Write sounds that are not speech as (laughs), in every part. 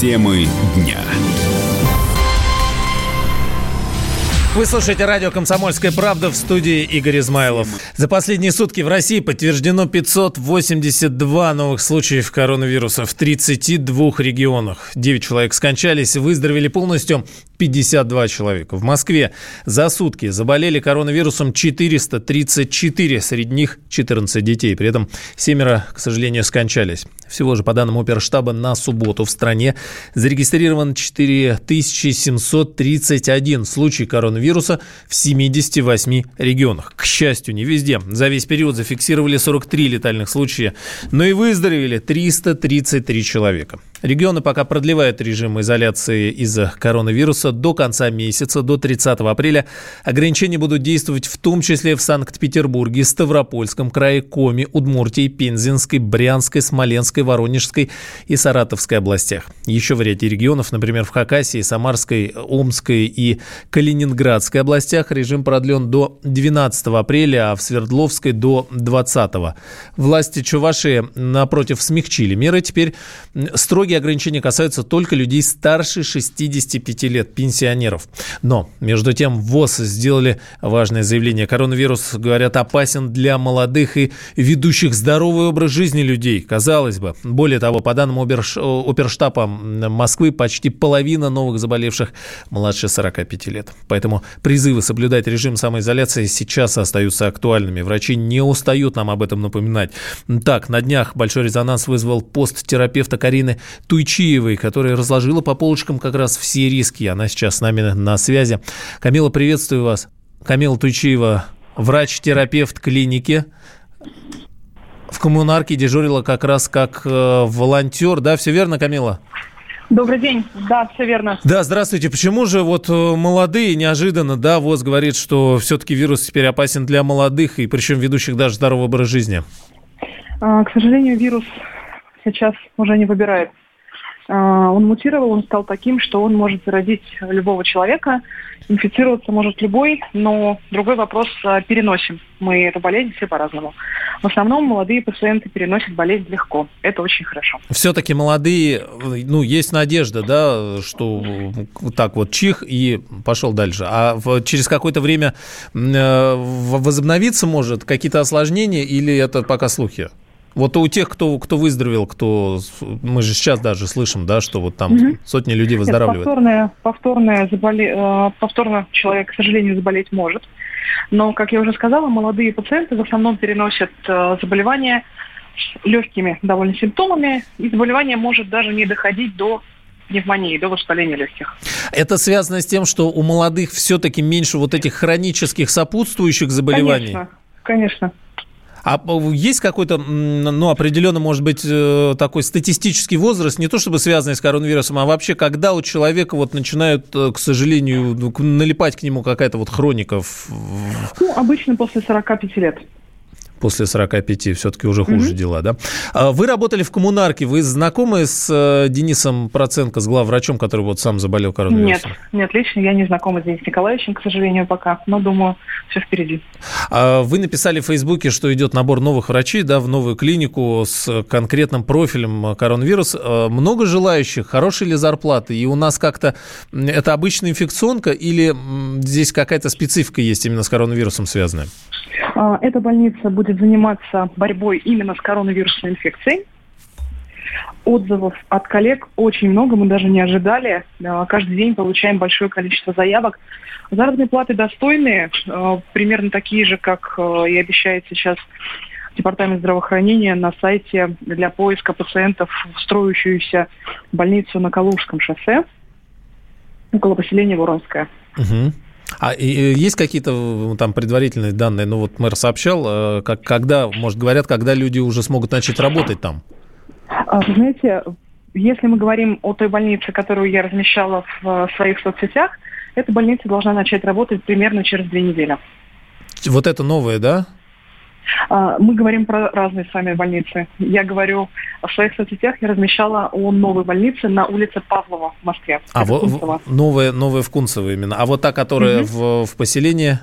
Темы дня. Вы слушаете радио «Комсомольская правда» в студии Игорь Измайлов. За последние сутки в России подтверждено 582 новых случаев коронавируса в 32 регионах. 9 человек скончались, выздоровели полностью 52 человека. В Москве за сутки заболели коронавирусом 434, среди них 14 детей. При этом семеро, к сожалению, скончались. Всего же, по данным оперштаба, на субботу в стране зарегистрирован 4731 случай коронавируса в 78 регионах. К счастью, не везде. За весь период зафиксировали 43 летальных случая, но и выздоровели 333 человека. Регионы пока продлевают режим изоляции из-за коронавируса до конца месяца, до 30 апреля. Ограничения будут действовать в том числе в Санкт-Петербурге, Ставропольском крае, Коми, Удмуртии, Пензенской, Брянской, Смоленской, Воронежской и Саратовской областях. Еще в ряде регионов, например, в Хакасии, Самарской, Омской и Калининградской областях режим продлен до 12 апреля, а в Свердловской до 20. Власти Чувашии, напротив, смягчили меры. Теперь строгие Строгие ограничения касаются только людей старше 65 лет, пенсионеров. Но, между тем, ВОЗ сделали важное заявление. Коронавирус, говорят, опасен для молодых и ведущих здоровый образ жизни людей. Казалось бы. Более того, по данным оперштаба Москвы, почти половина новых заболевших младше 45 лет. Поэтому призывы соблюдать режим самоизоляции сейчас остаются актуальными. Врачи не устают нам об этом напоминать. Так, на днях большой резонанс вызвал пост терапевта Карины Туйчиевой, которая разложила по полочкам как раз все риски. Она сейчас с нами на связи. Камила, приветствую вас. Камила Туйчиева, врач-терапевт клиники. В коммунарке дежурила как раз как э, волонтер. Да, все верно, Камила? Добрый день. Да, все верно. Да, здравствуйте. Почему же вот э, молодые неожиданно, да, ВОЗ говорит, что все-таки вирус теперь опасен для молодых и причем ведущих даже здоровый образ жизни? А, к сожалению, вирус сейчас уже не выбирает он мутировал, он стал таким, что он может заразить любого человека, инфицироваться может любой, но другой вопрос, а, переносим мы эту болезнь все по-разному. В основном молодые пациенты переносят болезнь легко. Это очень хорошо. Все-таки молодые, ну, есть надежда, да, что так вот чих и пошел дальше. А через какое-то время э, возобновиться может какие-то осложнения или это пока слухи? Вот у тех, кто, кто выздоровел, кто мы же сейчас даже слышим, да, что вот там угу. сотни людей выздоравливают. Повторное, повторное заболе... Э, повторно человек, к сожалению, заболеть может. Но, как я уже сказала, молодые пациенты в основном переносят э, заболевания с легкими довольно симптомами, и заболевание может даже не доходить до пневмонии, до воспаления легких. Это связано с тем, что у молодых все-таки меньше вот этих хронических сопутствующих заболеваний? Конечно, конечно. А есть какой-то, ну, определенно, может быть, э, такой статистический возраст, не то чтобы связанный с коронавирусом, а вообще, когда у человека вот начинают, э, к сожалению, ну, налипать к нему какая-то вот хроника? Ну, обычно после 45 лет после 45 все-таки уже хуже mm-hmm. дела, да? А вы работали в коммунарке, вы знакомы с э, Денисом Проценко, с главврачом, который вот сам заболел коронавирусом? Нет, нет, лично я не знакома с Денисом Николаевичем, к сожалению, пока, но думаю, все впереди. А вы написали в Фейсбуке, что идет набор новых врачей, да, в новую клинику с конкретным профилем коронавирус. А много желающих, хорошие ли зарплаты? И у нас как-то это обычная инфекционка или здесь какая-то специфика есть именно с коронавирусом связанная? А, эта больница будет заниматься борьбой именно с коронавирусной инфекцией. Отзывов от коллег очень много, мы даже не ожидали. А, каждый день получаем большое количество заявок. Заработные платы достойные, а, примерно такие же, как и обещает сейчас Департамент здравоохранения на сайте для поиска пациентов в строящуюся больницу на Калужском шоссе около поселения Воронское. Угу. А есть какие-то там предварительные данные? Ну вот мэр сообщал, э, как, когда, может, говорят, когда люди уже смогут начать работать там? А, вы знаете, если мы говорим о той больнице, которую я размещала в своих соцсетях, эта больница должна начать работать примерно через две недели. Вот это новое, да? А, мы говорим про разные с вами больницы. Я говорю, в своих соцсетях я размещала о новой больнице на улице Павлова в Москве. А, в, в, новая, новая в Кунцево именно. А вот та, которая угу. в, в поселении?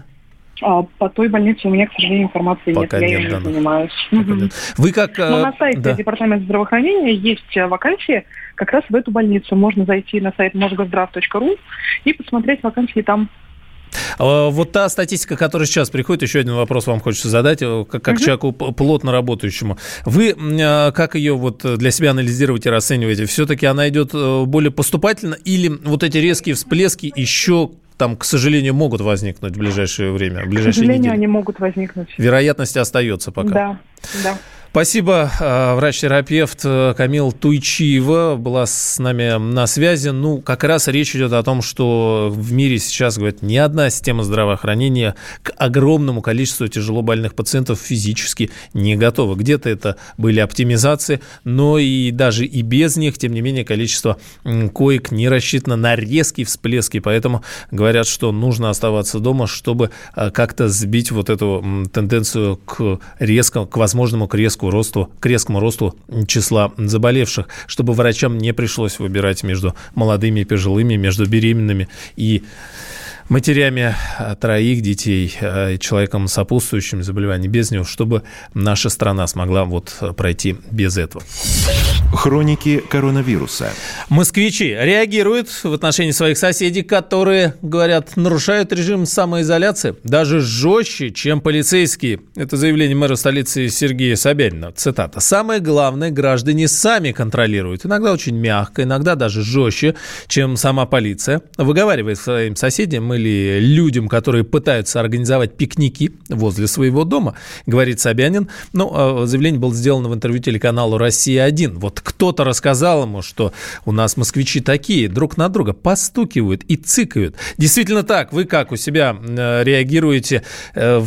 А по той больнице у меня, к сожалению, информации Пока нет, нет я не занимаюсь. Угу. Вы как... Но на сайте да. Департамента здравоохранения есть вакансии как раз в эту больницу. Можно зайти на сайт мозгоздрав.ру и посмотреть вакансии там. А, вот та статистика, которая сейчас приходит, еще один вопрос вам хочется задать, э, как, как угу. человеку плотно работающему. Вы а, как ее вот для себя анализируете, расцениваете? Все-таки она идет э, более поступательно или вот эти резкие всплески еще там, к сожалению, могут возникнуть в ближайшее время, в ближайшие К сожалению, недели? они могут возникнуть. Вероятность остается пока. Да, да. Спасибо. А, врач-терапевт э, Камил Туйчиева была с нами на связи. Ну, как раз речь идет о том, что в мире сейчас, говорят, ни одна система здравоохранения к огромному количеству тяжело больных пациентов физически не готова. Где-то это были оптимизации, но и даже и без них, тем не менее, количество коек не рассчитано на резкие всплески. Поэтому говорят, что нужно оставаться дома, чтобы а, как-то сбить вот эту тенденцию к резкому, к возможному к резкому резкому росту, к резкому росту числа заболевших, чтобы врачам не пришлось выбирать между молодыми и пожилыми, между беременными и матерями а, троих детей, а, человеком с сопутствующими заболеваниями, без него, чтобы наша страна смогла вот пройти без этого. Хроники коронавируса. Москвичи реагируют в отношении своих соседей, которые, говорят, нарушают режим самоизоляции даже жестче, чем полицейские. Это заявление мэра столицы Сергея Собянина. Цитата. «Самое главное, граждане сами контролируют. Иногда очень мягко, иногда даже жестче, чем сама полиция. Выговаривает своим соседям или людям, которые пытаются организовать пикники возле своего дома, говорит Собянин. Ну, а заявление было сделано в интервью телеканалу «Россия-1». Вот кто-то рассказал ему, что у нас москвичи такие, друг на друга постукивают и цикают. Действительно так. Вы как у себя реагируете, э,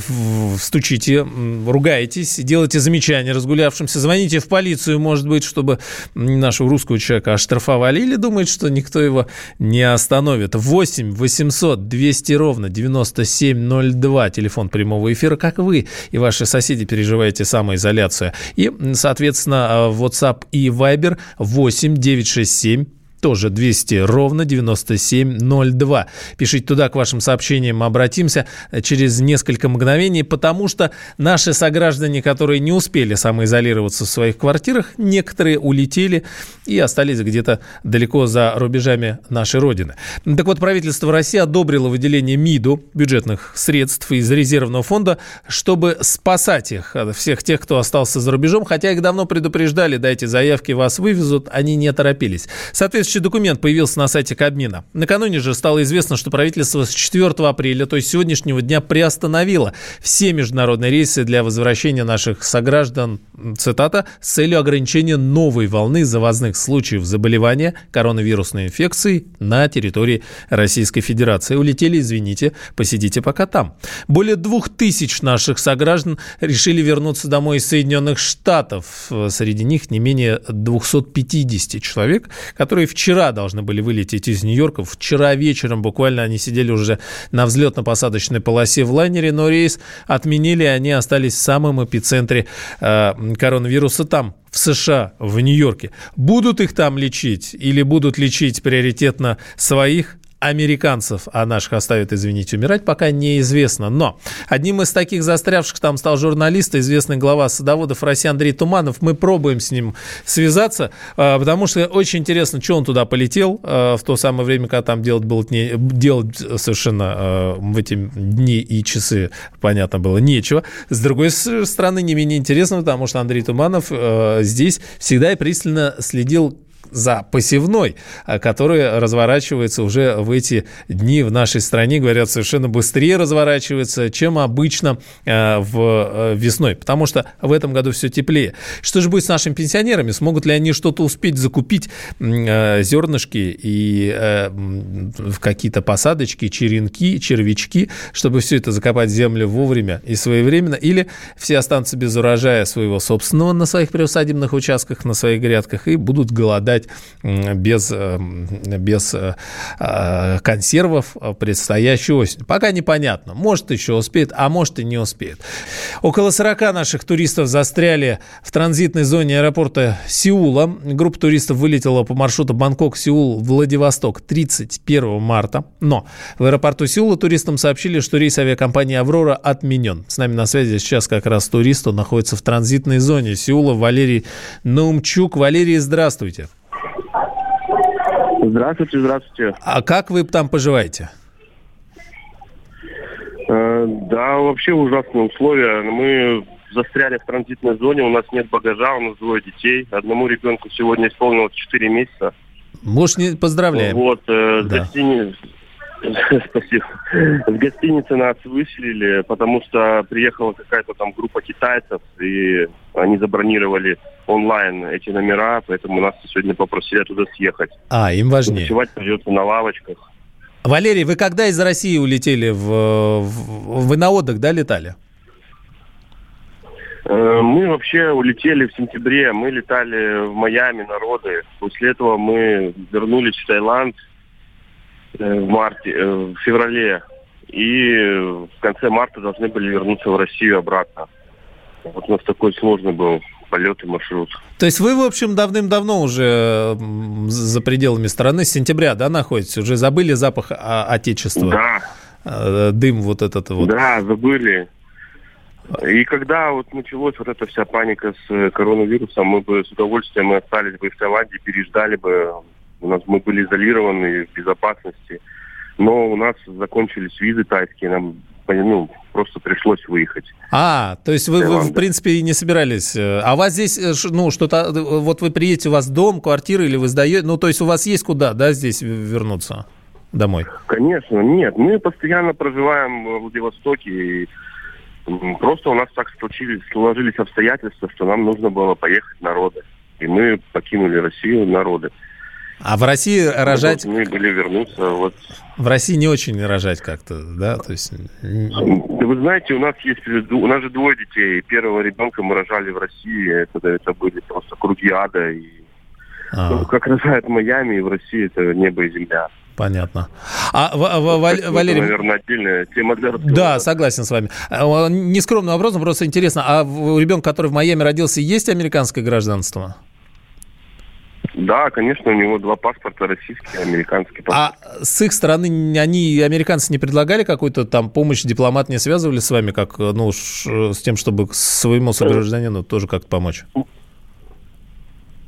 стучите, ругаетесь, делаете замечания разгулявшимся, звоните в полицию, может быть, чтобы нашего русского человека оштрафовали, или думает, что никто его не остановит. 8 800 200 ровно 9702, телефон прямого эфира, как вы и ваши соседи переживаете самоизоляцию. И, соответственно, WhatsApp и Viber 8 967 тоже 200 ровно 9702. Пишите туда к вашим сообщениям, обратимся через несколько мгновений, потому что наши сограждане, которые не успели самоизолироваться в своих квартирах, некоторые улетели и остались где-то далеко за рубежами нашей Родины. Так вот, правительство России одобрило выделение МИДу бюджетных средств из резервного фонда, чтобы спасать их, всех тех, кто остался за рубежом, хотя их давно предупреждали, дайте заявки, вас вывезут, они не торопились. Соответственно, Соответствующий документ появился на сайте Кабмина. Накануне же стало известно, что правительство с 4 апреля, то есть сегодняшнего дня, приостановило все международные рейсы для возвращения наших сограждан, цитата, с целью ограничения новой волны завозных случаев заболевания коронавирусной инфекцией на территории Российской Федерации. Улетели, извините, посидите пока там. Более двух тысяч наших сограждан решили вернуться домой из Соединенных Штатов. Среди них не менее 250 человек, которые в вчера должны были вылететь из Нью-Йорка. Вчера вечером буквально они сидели уже на взлетно-посадочной полосе в лайнере, но рейс отменили, они остались в самом эпицентре э, коронавируса там, в США, в Нью-Йорке. Будут их там лечить или будут лечить приоритетно своих? Американцев, а наших оставят, извините, умирать, пока неизвестно. Но одним из таких застрявших там стал журналист, известный глава садоводов России Андрей Туманов. Мы пробуем с ним связаться, а, потому что очень интересно, что он туда полетел а, в то самое время, когда там делать было не, делать совершенно а, в эти дни и часы, понятно было, нечего. С другой стороны, не менее интересно, потому что Андрей Туманов здесь всегда и пристально следил за посевной, а, который разворачивается уже в эти дни в нашей стране, говорят, совершенно быстрее разворачивается, чем обычно а, в а, весной, потому что в этом году все теплее. Что же будет с нашими пенсионерами? Смогут ли они что-то успеть закупить, зернышки и в какие-то посадочки, черенки, червячки, чтобы все это закопать в землю вовремя и своевременно, или все останутся без урожая своего собственного на своих приусадебных участках, на своих грядках и будут голодать передать без, без консервов предстоящую осень. Пока непонятно. Может, еще успеет, а может и не успеет. Около 40 наших туристов застряли в транзитной зоне аэропорта Сеула. Группа туристов вылетела по маршруту Бангкок-Сеул-Владивосток 31 марта. Но в аэропорту Сеула туристам сообщили, что рейс авиакомпании «Аврора» отменен. С нами на связи сейчас как раз турист, он находится в транзитной зоне Сеула. Валерий Наумчук. Валерий, здравствуйте. Здравствуйте, здравствуйте. А как вы там поживаете? Э, да, вообще ужасные условия. Мы застряли в транзитной зоне, у нас нет багажа, у нас двое детей. Одному ребенку сегодня исполнилось 4 месяца. Может, не поздравляем. Вот, э, да. гостини... (laughs) Спасибо. В гостинице нас выселили, потому что приехала какая-то там группа китайцев, и они забронировали онлайн эти номера, поэтому нас сегодня попросили оттуда съехать. А, им важнее. Ночевать придется на лавочках. Валерий, вы когда из России улетели? В, в, вы на отдых, да, летали? Э, мы вообще улетели в сентябре, мы летали в Майами на роды. После этого мы вернулись в Таиланд э, в марте, э, в феврале. И в конце марта должны были вернуться в Россию обратно. Вот у нас такой сложный был полет и маршрут. То есть вы, в общем, давным-давно уже за пределами страны, с сентября, да, находитесь? Уже забыли запах отечества? Да. Дым вот этот вот? Да, забыли. И когда вот началась вот эта вся паника с э, коронавирусом, мы бы с удовольствием мы остались бы в Таиланде, переждали бы. У нас мы были изолированы в безопасности. Но у нас закончились визы тайские, нам ну, просто пришлось выехать. А, то есть вы, вы в принципе и не собирались. Э, а у вас здесь, э, ну, что-то, вот вы приедете, у вас дом, квартира или вы сдаете, ну, то есть у вас есть куда, да, здесь вернуться домой? Конечно, нет. Мы постоянно проживаем в Владивостоке, и Просто у нас так случились, сложились обстоятельства, что нам нужно было поехать на роды. И мы покинули Россию на роды. А в России рожать... Мы были вернуться вот... В России не очень рожать как-то, да? То есть... Да вы знаете, у нас есть... У нас же двое детей. Первого ребенка мы рожали в России. Это, это были просто круги ада. И... А. Ну, как рожают в Майами, и в России это небо и земля. Понятно. А, в, в, Валь, это, Валерий... наверное, отдельная тема для разговора. Да, согласен с вами. А, нескромный вопрос, просто интересно. А у ребенка, который в Майами родился, есть американское гражданство? Да, конечно, у него два паспорта, российский и американский паспорт. А с их стороны они, американцы, не предлагали какую-то там помощь, дипломат не связывали с вами, как, ну, с тем, чтобы своему согражданину тоже как-то помочь?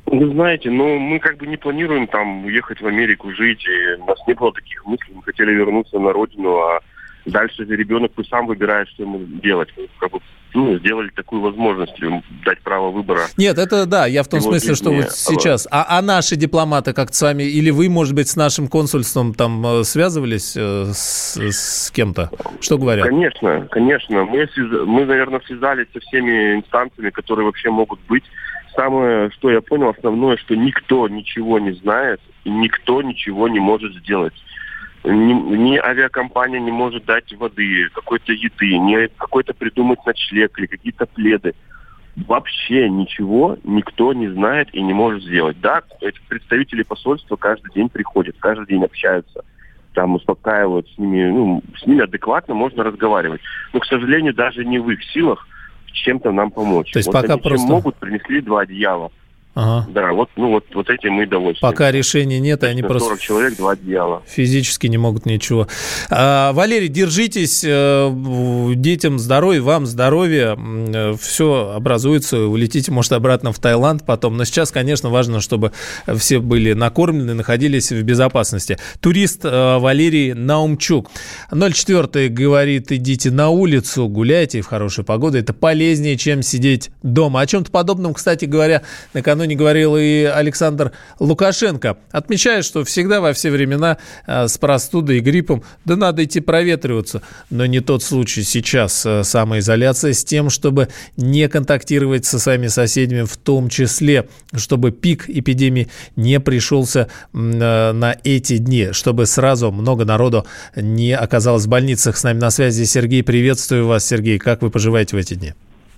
Вы знаете, ну, мы как бы не планируем там уехать в Америку жить, и у нас не было таких мыслей, мы хотели вернуться на родину, а дальше ребенок пусть сам выбирает, что ему делать. Как бы ну, сделали такую возможность дать право выбора. Нет, это да, я в том смысле, что вот сейчас. А, а наши дипломаты как-то с вами, или вы, может быть, с нашим консульством там э, связывались э, с, с кем-то? Что говорят? Конечно, конечно. Мы, мы, наверное, связались со всеми инстанциями, которые вообще могут быть самое, что я понял, основное, что никто ничего не знает, и никто ничего не может сделать. Ни, ни авиакомпания не может дать воды, какой-то еды, ни какой-то придумать ночлег или какие-то пледы. Вообще ничего никто не знает и не может сделать. Да, эти представители посольства каждый день приходят, каждый день общаются там успокаивают с ними, ну, с ними адекватно можно разговаривать. Но, к сожалению, даже не в их силах чем-то нам помочь. То есть вот пока просто... могут, принесли два одеяла. Ага. Да, вот, ну, вот, вот этим мы довольны. Пока решения нет, они просто... 40 человек, два одеяла. Физически не могут ничего. А, Валерий, держитесь, э, детям здоровья, вам здоровья, э, все образуется, улетите, может, обратно в Таиланд потом. Но сейчас, конечно, важно, чтобы все были накормлены, находились в безопасности. Турист э, Валерий Наумчук. 04 говорит, идите на улицу, гуляйте в хорошую погоду. Это полезнее, чем сидеть дома. О чем-то подобном, кстати говоря, накануне накануне говорил и Александр Лукашенко. Отмечает, что всегда во все времена э, с простудой и гриппом, да надо идти проветриваться. Но не тот случай сейчас. Э, самоизоляция с тем, чтобы не контактировать со своими соседями, в том числе, чтобы пик эпидемии не пришелся э, на эти дни, чтобы сразу много народу не оказалось в больницах. С нами на связи Сергей. Приветствую вас, Сергей. Как вы поживаете в эти дни?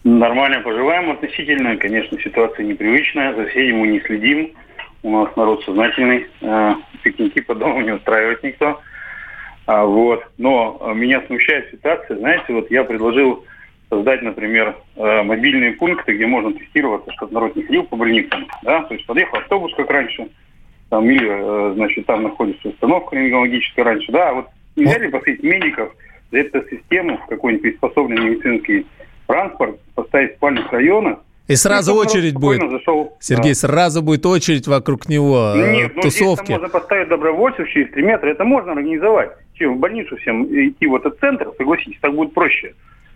Нормально поживаем относительно. Конечно, ситуация непривычная. За всеми мы не следим. У нас народ сознательный. Э, пикники по дому не устраивает никто. А, вот. Но э, меня смущает ситуация. Знаете, вот я предложил создать, например, э, мобильные пункты, где можно тестироваться, чтобы народ не ходил по больницам. Да? То есть подъехал автобус, как раньше, там, или, значит, там находится установка рентгенологическая раньше. Да, а вот нельзя ли посадить медиков за эту систему в какой-нибудь приспособленный медицинский транспорт, поставить в спальных районах, и сразу и очередь будет. Зашел. Сергей, да. сразу будет очередь вокруг него, Нет, ну тусовки. Здесь можно поставить добровольцев через 3 метра. Это можно организовать. Чем в больницу всем идти в этот центр, согласитесь, так будет проще.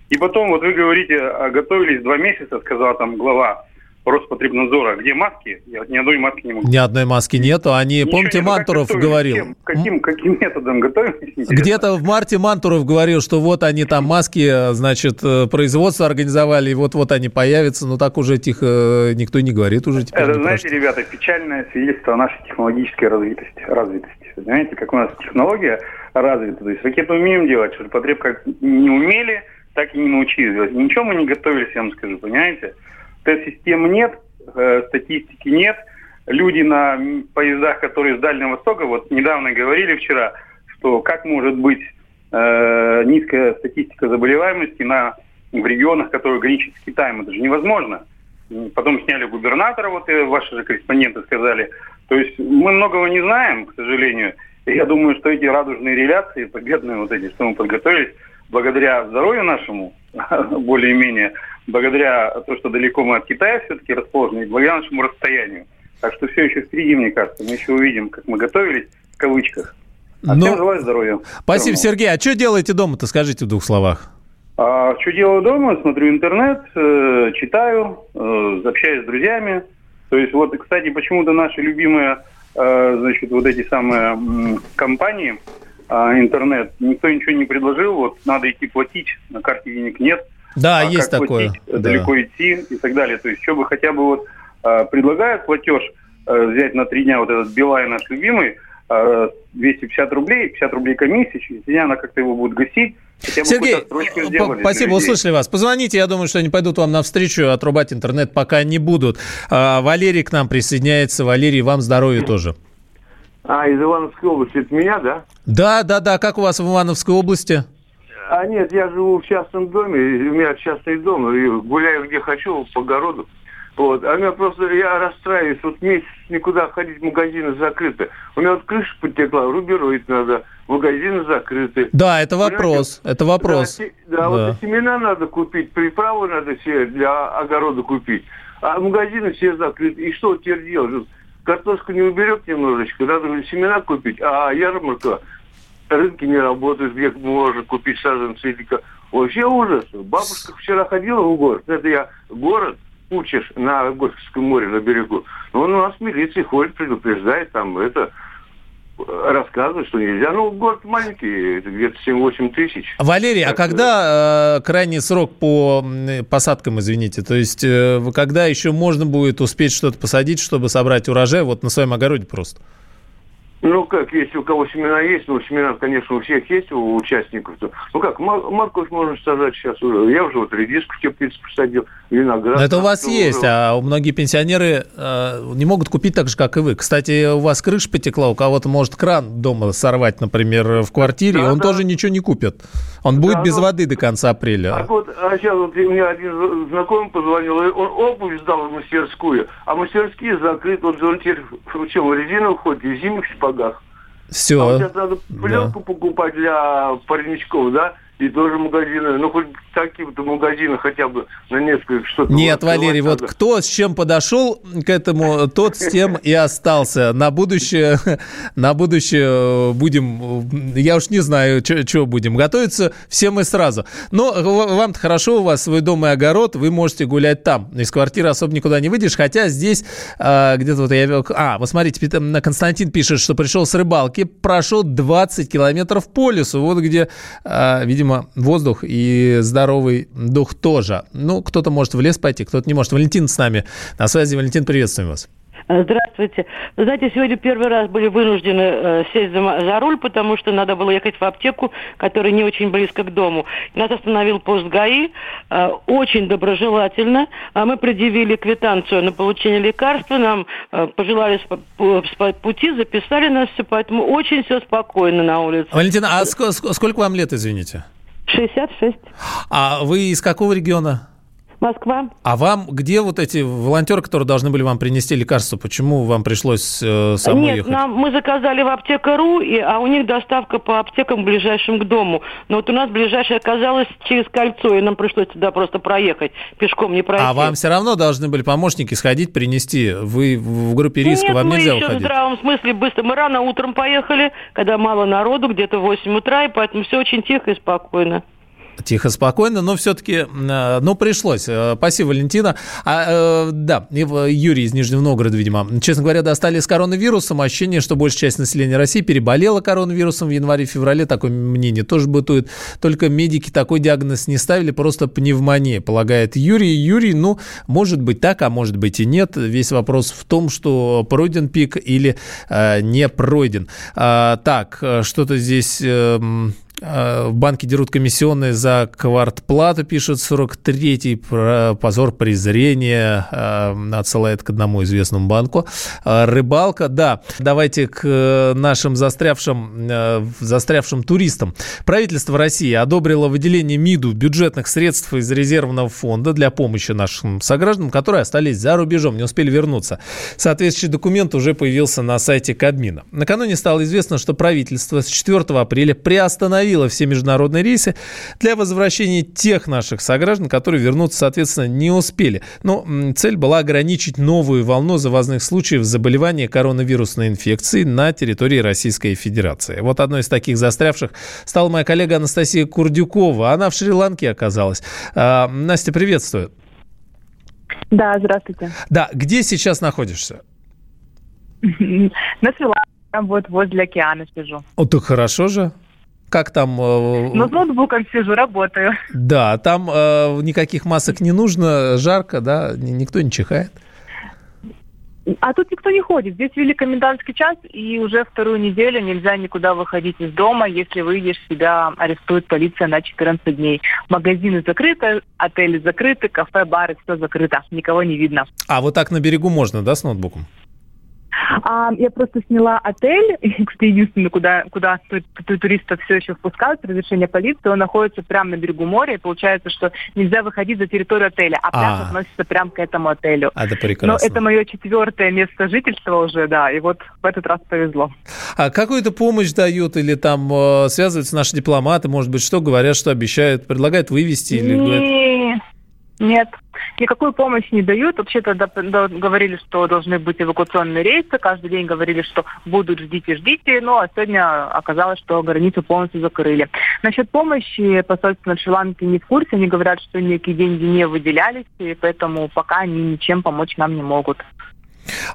И потом, вот вы говорите, а, готовились два месяца, сказал там глава Роспотребнадзора. Где маски? Я ни одной маски не могу. Ни одной маски нету. Они, Ничего помните, нет, Мантуров говорил. Чем? Каким, каким методом готовились? Где-то в марте Мантуров говорил, что вот они там маски, значит, э, производство организовали, и вот-вот они появятся. Но так уже тихо э, никто не говорит уже теперь. Это, знаете, прошло. ребята, печальное свидетельство нашей технологической развитости. развитости. Знаете, как у нас технология развита. То есть ракету умеем делать, что потреб как не умели, так и не научились делать. Ничего мы не готовились, я вам скажу, понимаете? Тест-систем нет, э, статистики нет. Люди на поездах, которые с Дальнего Востока, вот недавно говорили вчера, что как может быть э, низкая статистика заболеваемости на, в регионах, которые граничат с Китаем. Это же невозможно. Потом сняли губернатора, вот и ваши же корреспонденты сказали. То есть мы многого не знаем, к сожалению. И я думаю, что эти радужные реляции, победные вот эти, что мы подготовились, благодаря здоровью нашему, (laughs) более-менее, благодаря тому, что далеко мы от Китая все-таки расположены, благодаря нашему расстоянию. Так что все еще впереди, мне кажется. Мы еще увидим, как мы готовились, в кавычках. А Но... всем желаю здоровья. Спасибо, Сергей. А что делаете дома-то, скажите в двух словах? А, что делаю дома? Смотрю интернет, э, читаю, э, общаюсь с друзьями. То есть вот, кстати, почему-то наши любимые, э, значит, вот эти самые э, компании, а, интернет, никто ничего не предложил, вот надо идти платить, на карте денег нет. Да, а есть как такое. Платить, да. Далеко идти и так далее. То есть, чтобы хотя бы вот а, предлагают платеж а, взять на три дня вот этот Билай наш любимый, 250 рублей, 50 рублей комиссии, через дня она как-то его будет гасить. Сергей, спасибо, услышали вас. Позвоните, я думаю, что они пойдут вам навстречу, отрубать интернет пока не будут. Валерий к нам присоединяется. Валерий, вам здоровья тоже. А, из Ивановской области. Это меня, да? Да, да, да. Как у вас в Ивановской области? А нет, я живу в частном доме, у меня частный дом, и гуляю где хочу, по городу. Вот. А меня просто, я расстраиваюсь, вот месяц никуда ходить, магазины закрыты. У меня вот крыша потекла, рубероид надо, магазины закрыты. Да, это вопрос, Понимаете? это вопрос. Да, да, да, вот семена надо купить, приправы надо все для огорода купить. А магазины все закрыты. И что теперь делать? картошку не уберет немножечко, надо семена купить, а ярмарка, рынки не работают, где можно купить саженцы. Вообще ужас. Бабушка вчера ходила в город, это я город, учишь на Горьковском море, на берегу. Он у нас милиция ходит, предупреждает, там это рассказывают, что нельзя. Ну, город маленький, где-то 7-8 тысяч. Валерий, а так а когда э, крайний срок по посадкам, извините? То есть, э, когда еще можно будет успеть что-то посадить, чтобы собрать урожай вот на своем огороде просто? Ну как, если у кого семена есть, ну семена, конечно, у всех есть, у участников. -то. Ну как, морковь можно сажать сейчас. Я уже вот редиску в теплице посадил, виноград. Но это у вас есть, уже. а у многие пенсионеры э, не могут купить так же, как и вы. Кстати, у вас крыша потекла, у кого-то может кран дома сорвать, например, в квартире, да, и он да. тоже ничего не купит. Он да, будет без ну, воды до конца апреля. А вот а сейчас вот у меня один знакомый позвонил, он обувь сдал в мастерскую, а мастерские закрыты, он, в чем, резину ходит, в зимних сапогах. Все. А вот сейчас надо пленку да. покупать для парничков, да? И тоже магазины, ну хоть такие-то магазины хотя бы на несколько что-то. Нет, Валерий, надо. вот кто с чем подошел к этому, тот с тем и остался. На будущее, (laughs) на будущее будем, я уж не знаю, что будем готовиться, все мы сразу. Но вам-то хорошо, у вас свой дом и огород, вы можете гулять там. Из квартиры особо никуда не выйдешь, хотя здесь а, где-то вот я... А, вот смотрите, Константин пишет, что пришел с рыбалки, прошел 20 километров по лесу, вот где, видимо, видимо, воздух и здоровый дух тоже. Ну, кто-то может в лес пойти, кто-то не может. Валентин с нами на связи. Валентин, приветствуем вас. Здравствуйте. Здравствуйте. Вы знаете, сегодня первый раз были вынуждены э, сесть за, за руль, потому что надо было ехать в аптеку, которая не очень близко к дому. Нас остановил пост ГАИ, э, очень доброжелательно. А мы предъявили квитанцию на получение лекарства, нам э, пожелали по пути, записали нас все, поэтому очень все спокойно на улице. Валентина, а ск- сколько вам лет, извините? 66. А вы из какого региона? Москва. А вам где вот эти волонтеры, которые должны были вам принести лекарства, почему вам пришлось э, самой Нет, ехать? Нам, мы заказали в аптека.ру, и, а у них доставка по аптекам ближайшим к дому. Но вот у нас ближайшая оказалась через кольцо, и нам пришлось туда просто проехать, пешком не пройти. А вам все равно должны были помощники сходить, принести. Вы в группе риска, Нет, вам мы нельзя еще уходить? в здравом смысле быстро. Мы рано утром поехали, когда мало народу, где-то в 8 утра, и поэтому все очень тихо и спокойно. Тихо, спокойно, но все-таки, э, ну, пришлось. Э, спасибо, Валентина. А, э, да, Юрий из Нижнего Новгорода, видимо. Честно говоря, достали с коронавирусом. Ощущение, что большая часть населения России переболела коронавирусом в январе-феврале. Такое мнение тоже бытует. Только медики такой диагноз не ставили, просто пневмония, полагает Юрий. Юрий, ну, может быть так, а может быть и нет. Весь вопрос в том, что пройден пик или э, не пройден. А, так, что-то здесь... Э, Э, в банке дерут комиссионные за квартплату, пишет 43-й. Позор презрения э, отсылает к одному известному банку. Э, рыбалка, да. Давайте к нашим застрявшим, застрявшим туристам. Правительство России одобрило выделение МИДу бюджетных средств из резервного фонда для помощи нашим согражданам, которые остались за рубежом, не успели вернуться. Соответствующий документ уже появился на сайте Кабмина. Накануне стало известно, что правительство с 4 апреля приостановило остановила все международные рейсы для возвращения тех наших сограждан, которые вернуться, соответственно, не успели. Но цель была ограничить новую волну завозных случаев заболевания коронавирусной инфекцией на территории Российской Федерации. Вот одной из таких застрявших стала моя коллега Анастасия Курдюкова. Она в Шри-Ланке оказалась. А, Настя, приветствую. Да, здравствуйте. Да, где сейчас находишься? (laughs) На Шри-Ланке, вот возле океана сижу. О, так хорошо же. Как там? Ну, с ноутбуком сижу, работаю. Да, там э, никаких масок не нужно, жарко, да, никто не чихает. А тут никто не ходит. Здесь ввели комендантский час, и уже вторую неделю нельзя никуда выходить из дома. Если выйдешь, тебя арестует полиция на 14 дней. Магазины закрыты, отели закрыты, кафе, бары, все закрыто. Никого не видно. А вот так на берегу можно, да, с ноутбуком? А, я просто сняла отель, (laughs) кстати, единственный, куда, куда туристов все еще впускают, разрешение полиции, он находится прямо на берегу моря, и получается, что нельзя выходить за территорию отеля, а пляж а. относится прямо к этому отелю. Это прекрасно. Но это мое четвертое место жительства уже, да, и вот в этот раз повезло. А какую-то помощь дают или там э, связываются наши дипломаты, может быть, что говорят, что обещают, предлагают вывести? Или говорят... Нет, никакую помощь не дают. Вообще-то говорили, что должны быть эвакуационные рейсы. Каждый день говорили, что будут, ждите, ждите. Ну, а сегодня оказалось, что границу полностью закрыли. Насчет помощи посольство на Шри-Ланке не в курсе. Они говорят, что никакие деньги не выделялись, и поэтому пока они ничем помочь нам не могут.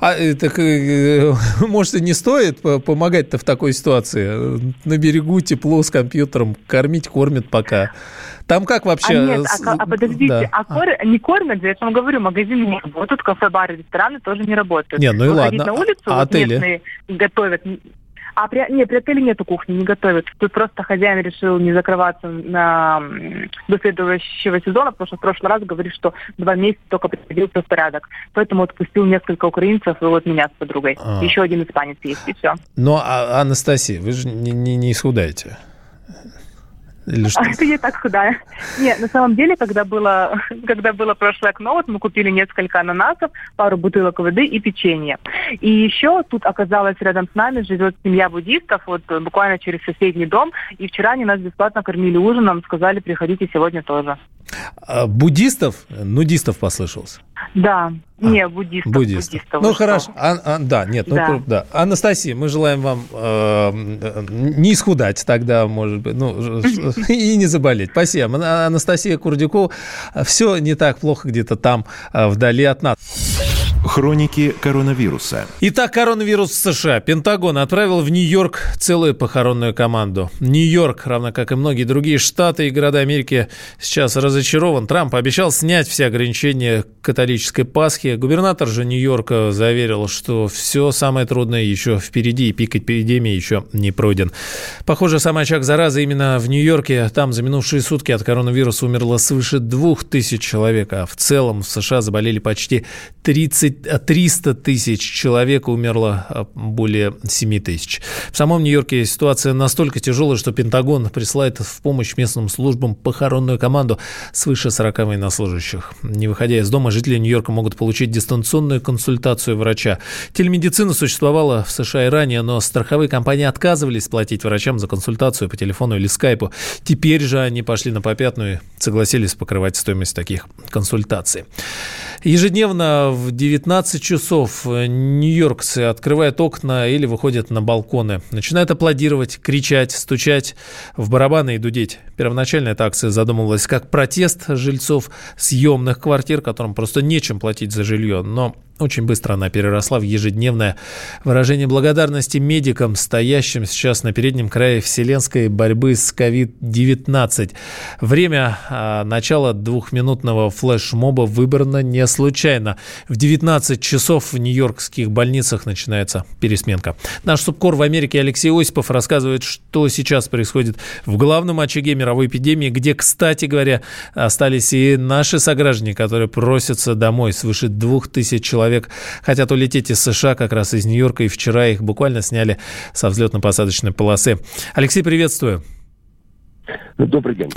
А э, так, э, (laughs) может, и не стоит помогать-то в такой ситуации? На берегу тепло с компьютером, кормить кормят пока. Там как вообще? А нет, а, а подождите, да. а кор... не кормят же, я вам говорю, магазины не работают, кафе, бары, рестораны тоже не работают. Нет, ну и Выходить ладно. на улицу, а вот отели? местные готовят. А при, нет, при отеле нету кухни, не готовят. Тут просто хозяин решил не закрываться на, до следующего сезона, потому что в прошлый раз говорит, что два месяца только приводился в порядок. Поэтому отпустил несколько украинцев и вот меня с подругой. А. Еще один испанец есть, и все. Ну, а, Анастасия, вы же не, не, не исхудаете. Или что? А это я так худая. Нет, на самом деле, когда было, (laughs) когда было прошлое окно, вот мы купили несколько ананасов, пару бутылок воды и печенье. И еще тут оказалось рядом с нами живет семья буддистов, вот буквально через соседний дом. И вчера они нас бесплатно кормили ужином, сказали, приходите сегодня тоже. А, буддистов? Нудистов послышался. Да, а, не, буддистов. Буддистов. буддистов ну, хорошо. А, а, да, нет, ну, да. да. Анастасия, мы желаем вам э, не исхудать тогда, может быть, ну, (laughs) и не заболеть. Спасибо. Анастасия Курдюкова. Все не так плохо где-то там, э, вдали от нас. Хроники коронавируса. Итак, коронавирус в США. Пентагон отправил в Нью-Йорк целую похоронную команду. Нью-Йорк, равно как и многие другие штаты и города Америки, сейчас разочарован. Трамп обещал снять все ограничения католической Пасхи. Губернатор же Нью-Йорка заверил, что все самое трудное еще впереди, и пик эпидемии еще не пройден. Похоже, сам очаг заразы именно в Нью-Йорке. Там за минувшие сутки от коронавируса умерло свыше двух тысяч человек, а в целом в США заболели почти 30 300 тысяч человек, умерло а, более 7 тысяч. В самом Нью-Йорке ситуация настолько тяжелая, что Пентагон присылает в помощь местным службам похоронную команду свыше 40 военнослужащих. Не выходя из дома, жители Нью-Йорка могут получить дистанционную консультацию врача. Телемедицина существовала в США и ранее, но страховые компании отказывались платить врачам за консультацию по телефону или скайпу. Теперь же они пошли на попятную и согласились покрывать стоимость таких консультаций. Ежедневно в 19 часов нью-йоркцы открывают окна или выходят на балконы. Начинают аплодировать, кричать, стучать в барабаны и дудеть. Первоначально эта акция задумывалась как протест жильцов съемных квартир, которым просто нечем платить за жилье. Но очень быстро она переросла в ежедневное выражение благодарности медикам, стоящим сейчас на переднем крае вселенской борьбы с COVID-19. Время а, начала двухминутного флешмоба выбрано не случайно. В 19 часов в нью-йоркских больницах начинается пересменка. Наш субкор в Америке Алексей Осипов рассказывает, что сейчас происходит в главном очаге мировой эпидемии, где, кстати говоря, остались и наши сограждане, которые просятся домой. Свыше двух тысяч человек хотят улететь из США, как раз из Нью-Йорка, и вчера их буквально сняли со взлетно-посадочной полосы. Алексей, приветствую. Добрый день.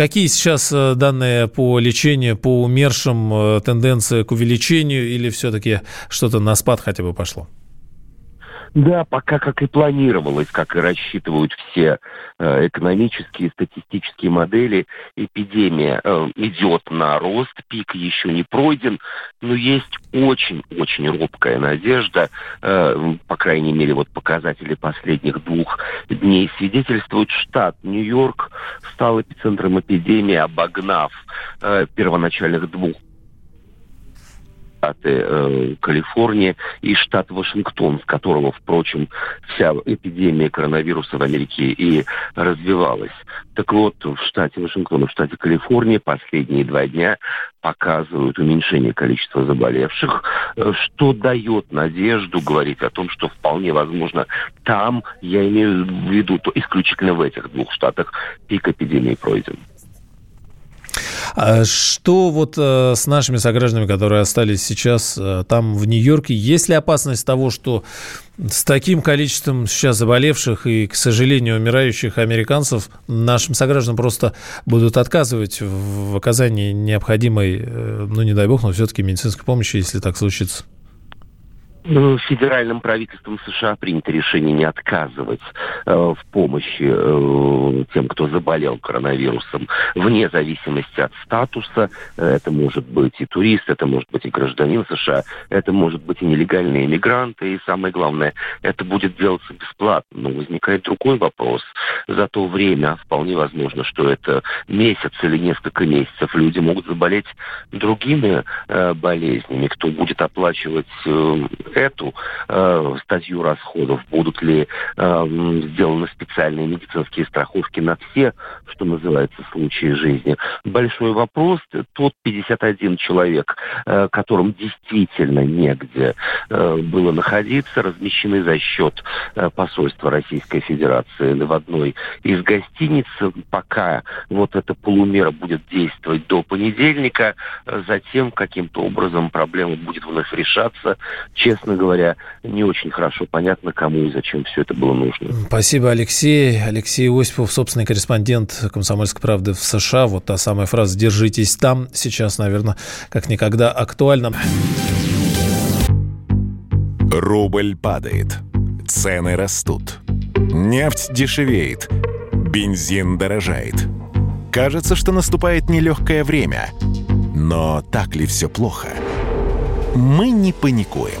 Какие сейчас э, данные по лечению, по умершим, э, тенденции к увеличению или все-таки что-то на спад хотя бы пошло? Да, пока как и планировалось, как и рассчитывают все э, экономические статистические модели, эпидемия э, идет на рост, пик еще не пройден, но есть очень-очень робкая надежда, э, по крайней мере, вот показатели последних двух дней свидетельствуют, штат Нью-Йорк стал эпицентром эпидемии, обогнав э, первоначальных двух штаты э, Калифорния и штат Вашингтон, с которого, впрочем, вся эпидемия коронавируса в Америке и развивалась. Так вот, в штате Вашингтон в штате Калифорния последние два дня показывают уменьшение количества заболевших, э, что дает надежду говорить о том, что вполне возможно там, я имею в виду то исключительно в этих двух штатах, пик эпидемии пройден. А что вот э, с нашими согражданами, которые остались сейчас э, там в Нью-Йорке? Есть ли опасность того, что с таким количеством сейчас заболевших и, к сожалению, умирающих американцев нашим согражданам просто будут отказывать в оказании необходимой, э, ну не дай бог, но все-таки медицинской помощи, если так случится? Ну, федеральным правительством США принято решение не отказывать э, в помощи э, тем, кто заболел коронавирусом, вне зависимости от статуса. Это может быть и турист, это может быть и гражданин США, это может быть и нелегальные иммигранты, и самое главное, это будет делаться бесплатно. Но возникает другой вопрос. За то время вполне возможно, что это месяц или несколько месяцев люди могут заболеть другими э, болезнями. Кто будет оплачивать э, эту э, статью расходов? Будут ли э, сделаны специальные медицинские страховки на все, что называется, случаи жизни? Большой вопрос. Тот 51 человек, э, которым действительно негде э, было находиться, размещены за счет э, посольства Российской Федерации в одной из гостиниц. Пока вот эта полумера будет действовать до понедельника, э, затем каким-то образом проблема будет вновь решаться. Честно честно говоря, не очень хорошо понятно, кому и зачем все это было нужно. Спасибо, Алексей. Алексей Осипов, собственный корреспондент «Комсомольской правды» в США. Вот та самая фраза «держитесь там» сейчас, наверное, как никогда актуальна. Рубль падает. Цены растут. Нефть дешевеет. Бензин дорожает. Кажется, что наступает нелегкое время. Но так ли все плохо? Мы не паникуем.